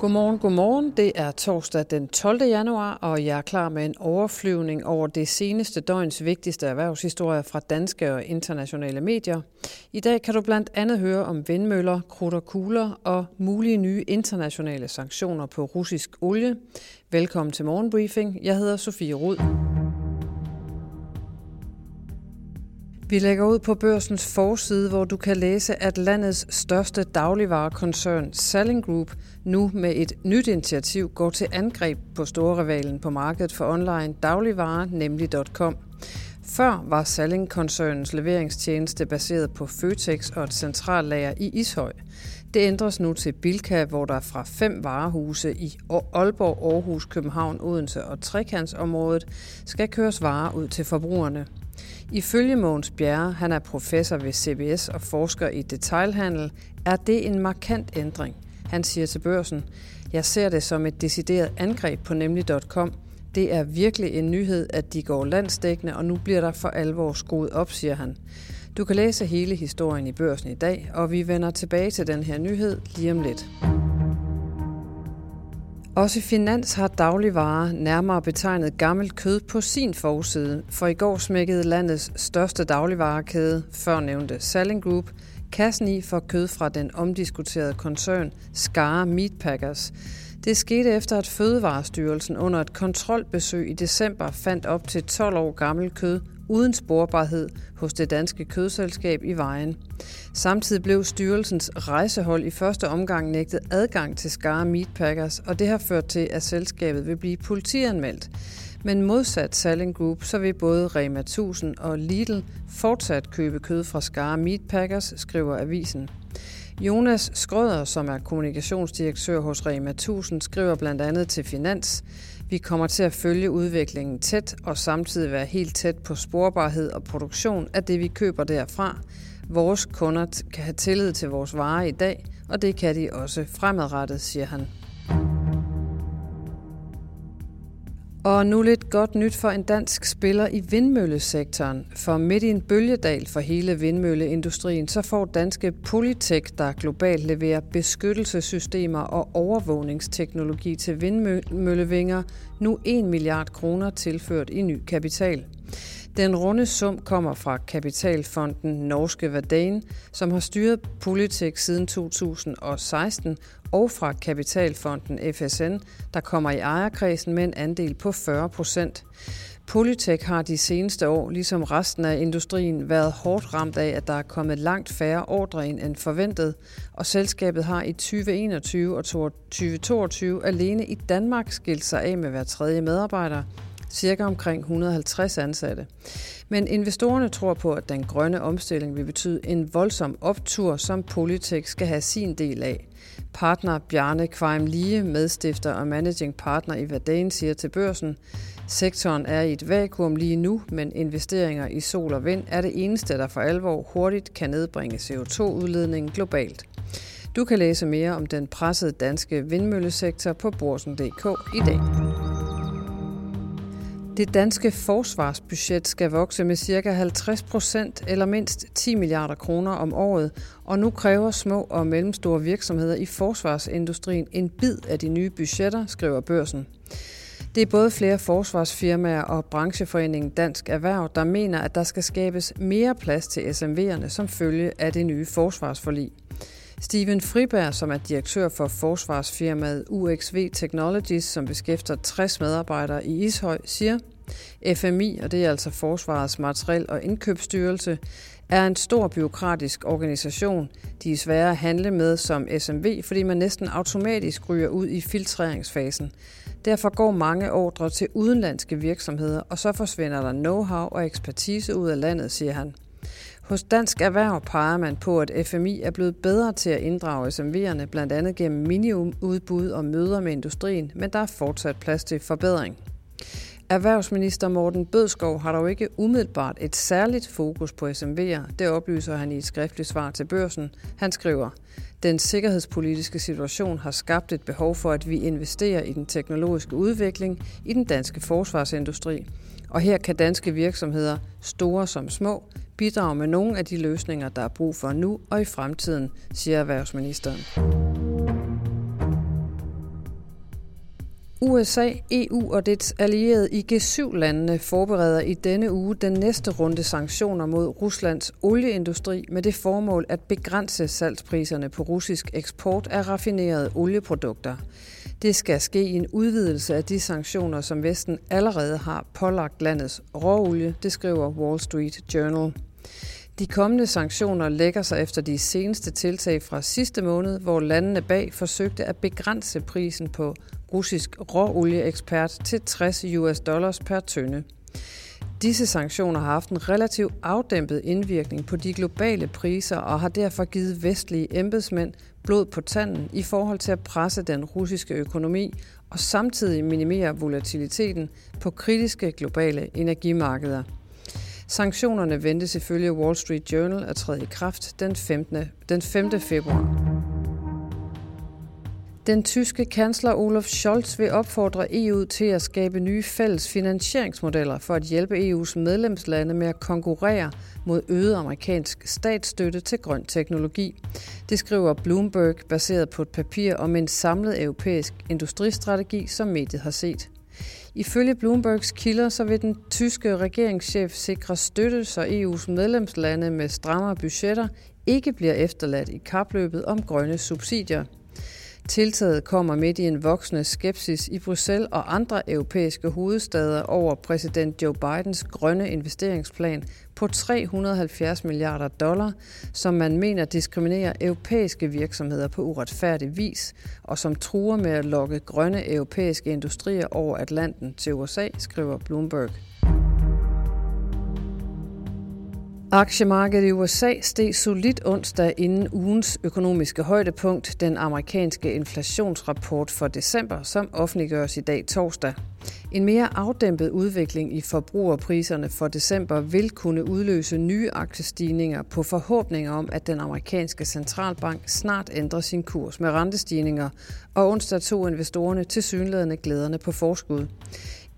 Godmorgen, godmorgen. Det er torsdag den 12. januar, og jeg er klar med en overflyvning over det seneste døgns vigtigste erhvervshistorier fra danske og internationale medier. I dag kan du blandt andet høre om vindmøller, krudt og kugler og mulige nye internationale sanktioner på russisk olie. Velkommen til Morgenbriefing. Jeg hedder Sofie Rud. Vi lægger ud på børsens forside, hvor du kan læse, at landets største dagligvarekoncern, Selling Group, nu med et nyt initiativ går til angreb på store rivalen på markedet for online dagligvarer, nemlig .com. Før var Salling-koncernens leveringstjeneste baseret på Føtex og et centrallager i Ishøj. Det ændres nu til Bilka, hvor der fra fem varehuse i Aalborg, Aarhus, København, Odense og Trekantsområdet skal køres varer ud til forbrugerne. Ifølge Mogens Bjerre, han er professor ved CBS og forsker i detailhandel, er det en markant ændring. Han siger til børsen, jeg ser det som et decideret angreb på nemlig.com. Det er virkelig en nyhed, at de går landsdækkende, og nu bliver der for alvor skruet op, siger han. Du kan læse hele historien i børsen i dag, og vi vender tilbage til den her nyhed lige om lidt. Også Finans har dagligvarer, nærmere betegnet gammelt kød, på sin forside, for i går smækkede landets største dagligvarekæde, førnævnte Salling Group, kassen i for kød fra den omdiskuterede koncern Skara Meatpackers. Det skete efter, at Fødevarestyrelsen under et kontrolbesøg i december fandt op til 12 år gammel kød uden sporbarhed hos det danske kødselskab i vejen. Samtidig blev styrelsens rejsehold i første omgang nægtet adgang til Skara Meatpackers, og det har ført til, at selskabet vil blive politianmeldt. Men modsat Salling Group, så vil både Rema 1000 og Lidl fortsat købe kød fra Skara Meatpackers, skriver avisen. Jonas Skrøder, som er kommunikationsdirektør hos Rema 1000, skriver blandt andet til Finans, vi kommer til at følge udviklingen tæt og samtidig være helt tæt på sporbarhed og produktion af det, vi køber derfra. Vores kunder kan have tillid til vores varer i dag, og det kan de også fremadrettet, siger han. Og nu lidt godt nyt for en dansk spiller i vindmøllesektoren. For midt i en bølgedal for hele vindmølleindustrien, så får danske Polytech, der globalt leverer beskyttelsessystemer og overvågningsteknologi til vindmøllevinger, nu 1 milliard kroner tilført i ny kapital. Den runde sum kommer fra kapitalfonden Norske Verdane, som har styret Politik siden 2016, og fra kapitalfonden FSN, der kommer i ejerkredsen med en andel på 40 procent. Polytech har de seneste år, ligesom resten af industrien, været hårdt ramt af, at der er kommet langt færre ordre ind end forventet, og selskabet har i 2021 og 2022 alene i Danmark skilt sig af med hver tredje medarbejder, cirka omkring 150 ansatte. Men investorerne tror på, at den grønne omstilling vil betyde en voldsom optur, som Polytech skal have sin del af. Partner Bjarne Kveim Lige, medstifter og managing partner i Verdane, siger til børsen, Sektoren er i et vakuum lige nu, men investeringer i sol og vind er det eneste, der for alvor hurtigt kan nedbringe CO2-udledningen globalt. Du kan læse mere om den pressede danske vindmøllesektor på borsen.dk i dag. Det danske forsvarsbudget skal vokse med ca. 50 procent eller mindst 10 milliarder kroner om året, og nu kræver små og mellemstore virksomheder i forsvarsindustrien en bid af de nye budgetter, skriver børsen. Det er både flere forsvarsfirmaer og brancheforeningen Dansk Erhverv, der mener, at der skal skabes mere plads til SMV'erne som følge af det nye forsvarsforlig. Steven Friberg, som er direktør for forsvarsfirmaet UXV Technologies, som beskæfter 60 medarbejdere i Ishøj, siger, FMI, og det er altså Forsvarets Materiel- og Indkøbsstyrelse, er en stor byråkratisk organisation. De er svære at handle med som SMV, fordi man næsten automatisk ryger ud i filtreringsfasen. Derfor går mange ordre til udenlandske virksomheder, og så forsvinder der know-how og ekspertise ud af landet, siger han. Hos Dansk Erhverv peger man på, at FMI er blevet bedre til at inddrage SMV'erne, blandt andet gennem mini-udbud og møder med industrien, men der er fortsat plads til forbedring. Erhvervsminister Morten Bødskov har dog ikke umiddelbart et særligt fokus på SMV'er. Det oplyser han i et skriftligt svar til børsen. Han skriver, den sikkerhedspolitiske situation har skabt et behov for, at vi investerer i den teknologiske udvikling i den danske forsvarsindustri. Og her kan danske virksomheder, store som små, bidrage med nogle af de løsninger, der er brug for nu og i fremtiden, siger erhvervsministeren. USA, EU og dets allierede i G7-landene forbereder i denne uge den næste runde sanktioner mod Ruslands olieindustri med det formål at begrænse salgspriserne på russisk eksport af raffinerede olieprodukter. Det skal ske i en udvidelse af de sanktioner, som Vesten allerede har pålagt landets råolie, det skriver Wall Street Journal. De kommende sanktioner lægger sig efter de seneste tiltag fra sidste måned, hvor landene bag forsøgte at begrænse prisen på russisk råolieekspert til 60 US dollars per tønde. Disse sanktioner har haft en relativt afdæmpet indvirkning på de globale priser og har derfor givet vestlige embedsmænd blod på tanden i forhold til at presse den russiske økonomi og samtidig minimere volatiliteten på kritiske globale energimarkeder. Sanktionerne ventes ifølge Wall Street Journal at træde i kraft den 15. Den 5. februar. Den tyske kansler Olaf Scholz vil opfordre EU til at skabe nye fælles finansieringsmodeller for at hjælpe EU's medlemslande med at konkurrere mod øget amerikansk statsstøtte til grøn teknologi. Det skriver Bloomberg baseret på et papir om en samlet europæisk industristrategi, som mediet har set. Ifølge Bloombergs kilder så vil den tyske regeringschef sikre støtte, så EU's medlemslande med strammere budgetter ikke bliver efterladt i kapløbet om grønne subsidier. Tiltaget kommer midt i en voksende skepsis i Bruxelles og andre europæiske hovedstader over præsident Joe Bidens grønne investeringsplan på 370 milliarder dollar, som man mener diskriminerer europæiske virksomheder på uretfærdig vis, og som truer med at lokke grønne europæiske industrier over Atlanten til USA, skriver Bloomberg. Aktiemarkedet i USA steg solidt onsdag inden ugens økonomiske højdepunkt, den amerikanske inflationsrapport for december, som offentliggøres i dag torsdag. En mere afdæmpet udvikling i forbrugerpriserne for december vil kunne udløse nye aktiestigninger på forhåbninger om, at den amerikanske centralbank snart ændrer sin kurs med rentestigninger, og onsdag tog investorerne til synlædende glæderne på forskud.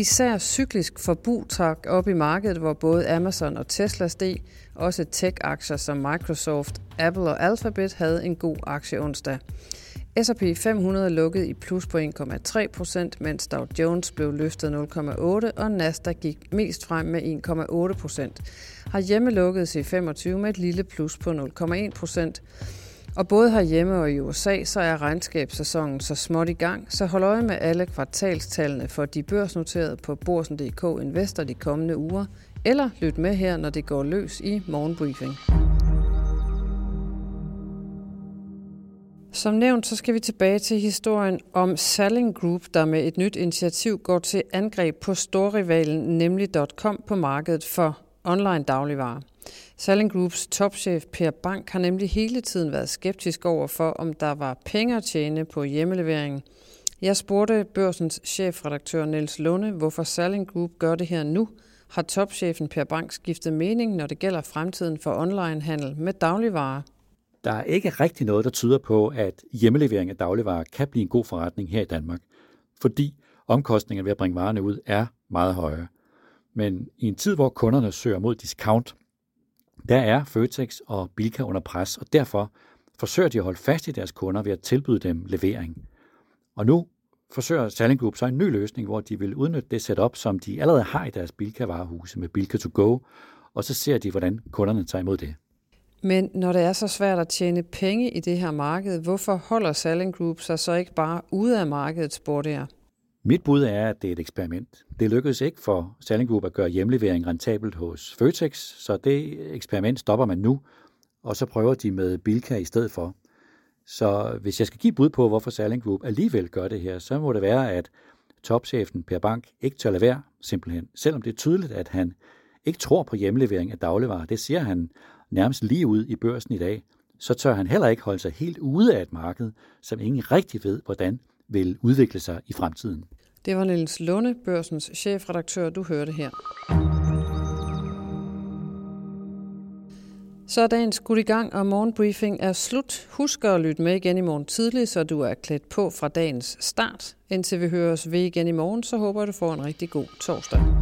Især cyklisk forbrug trak op i markedet, hvor både Amazon og Tesla steg. Også tech-aktier som Microsoft, Apple og Alphabet havde en god aktie onsdag. S&P 500 lukkede i plus på 1,3 procent, mens Dow Jones blev løftet 0,8, og Nasdaq gik mest frem med 1,8 procent. Har hjemme lukket C25 med et lille plus på 0,1 procent. Og både herhjemme og i USA, så er regnskabssæsonen så småt i gang, så hold øje med alle kvartalstallene for de børsnoterede på Borsen.dk Investor de kommende uger, eller lyt med her, når det går løs i morgenbriefing. Som nævnt, så skal vi tilbage til historien om Salling Group, der med et nyt initiativ går til angreb på storrivalen, nemlig .com på markedet for online dagligvarer. Salling Groups topchef Per Bank har nemlig hele tiden været skeptisk over for, om der var penge at tjene på hjemmeleveringen. Jeg spurgte børsens chefredaktør Niels Lunde, hvorfor Salling Group gør det her nu. Har topchefen Per Bank skiftet mening, når det gælder fremtiden for onlinehandel med dagligvarer? Der er ikke rigtig noget, der tyder på, at hjemmelevering af dagligvarer kan blive en god forretning her i Danmark, fordi omkostningerne ved at bringe varerne ud er meget høje. Men i en tid, hvor kunderne søger mod discount, der er Føtex og Bilka under pres, og derfor forsøger de at holde fast i deres kunder ved at tilbyde dem levering. Og nu forsøger Salling Group så en ny løsning, hvor de vil udnytte det setup, som de allerede har i deres Bilka-varehuse med Bilka to go, og så ser de, hvordan kunderne tager imod det. Men når det er så svært at tjene penge i det her marked, hvorfor holder Salling Group sig så ikke bare ude af markedet, spurgte jeg? Mit bud er, at det er et eksperiment. Det lykkedes ikke for Salling Group at gøre hjemlevering rentabelt hos Føtex, så det eksperiment stopper man nu, og så prøver de med Bilka i stedet for. Så hvis jeg skal give bud på, hvorfor Salling Group alligevel gør det her, så må det være, at topchefen Per Bank ikke tør lade være, simpelthen. Selvom det er tydeligt, at han ikke tror på hjemlevering af dagligvarer, det siger han nærmest lige ud i børsen i dag, så tør han heller ikke holde sig helt ude af et marked, som ingen rigtig ved, hvordan vil udvikle sig i fremtiden. Det var Niels Lunde, børsens chefredaktør, du hørte her. Så er dagens skudt i gang, og morgenbriefing er slut. Husk at lytte med igen i morgen tidlig, så du er klædt på fra dagens start. Indtil vi høres ved igen i morgen, så håber jeg, du får en rigtig god torsdag.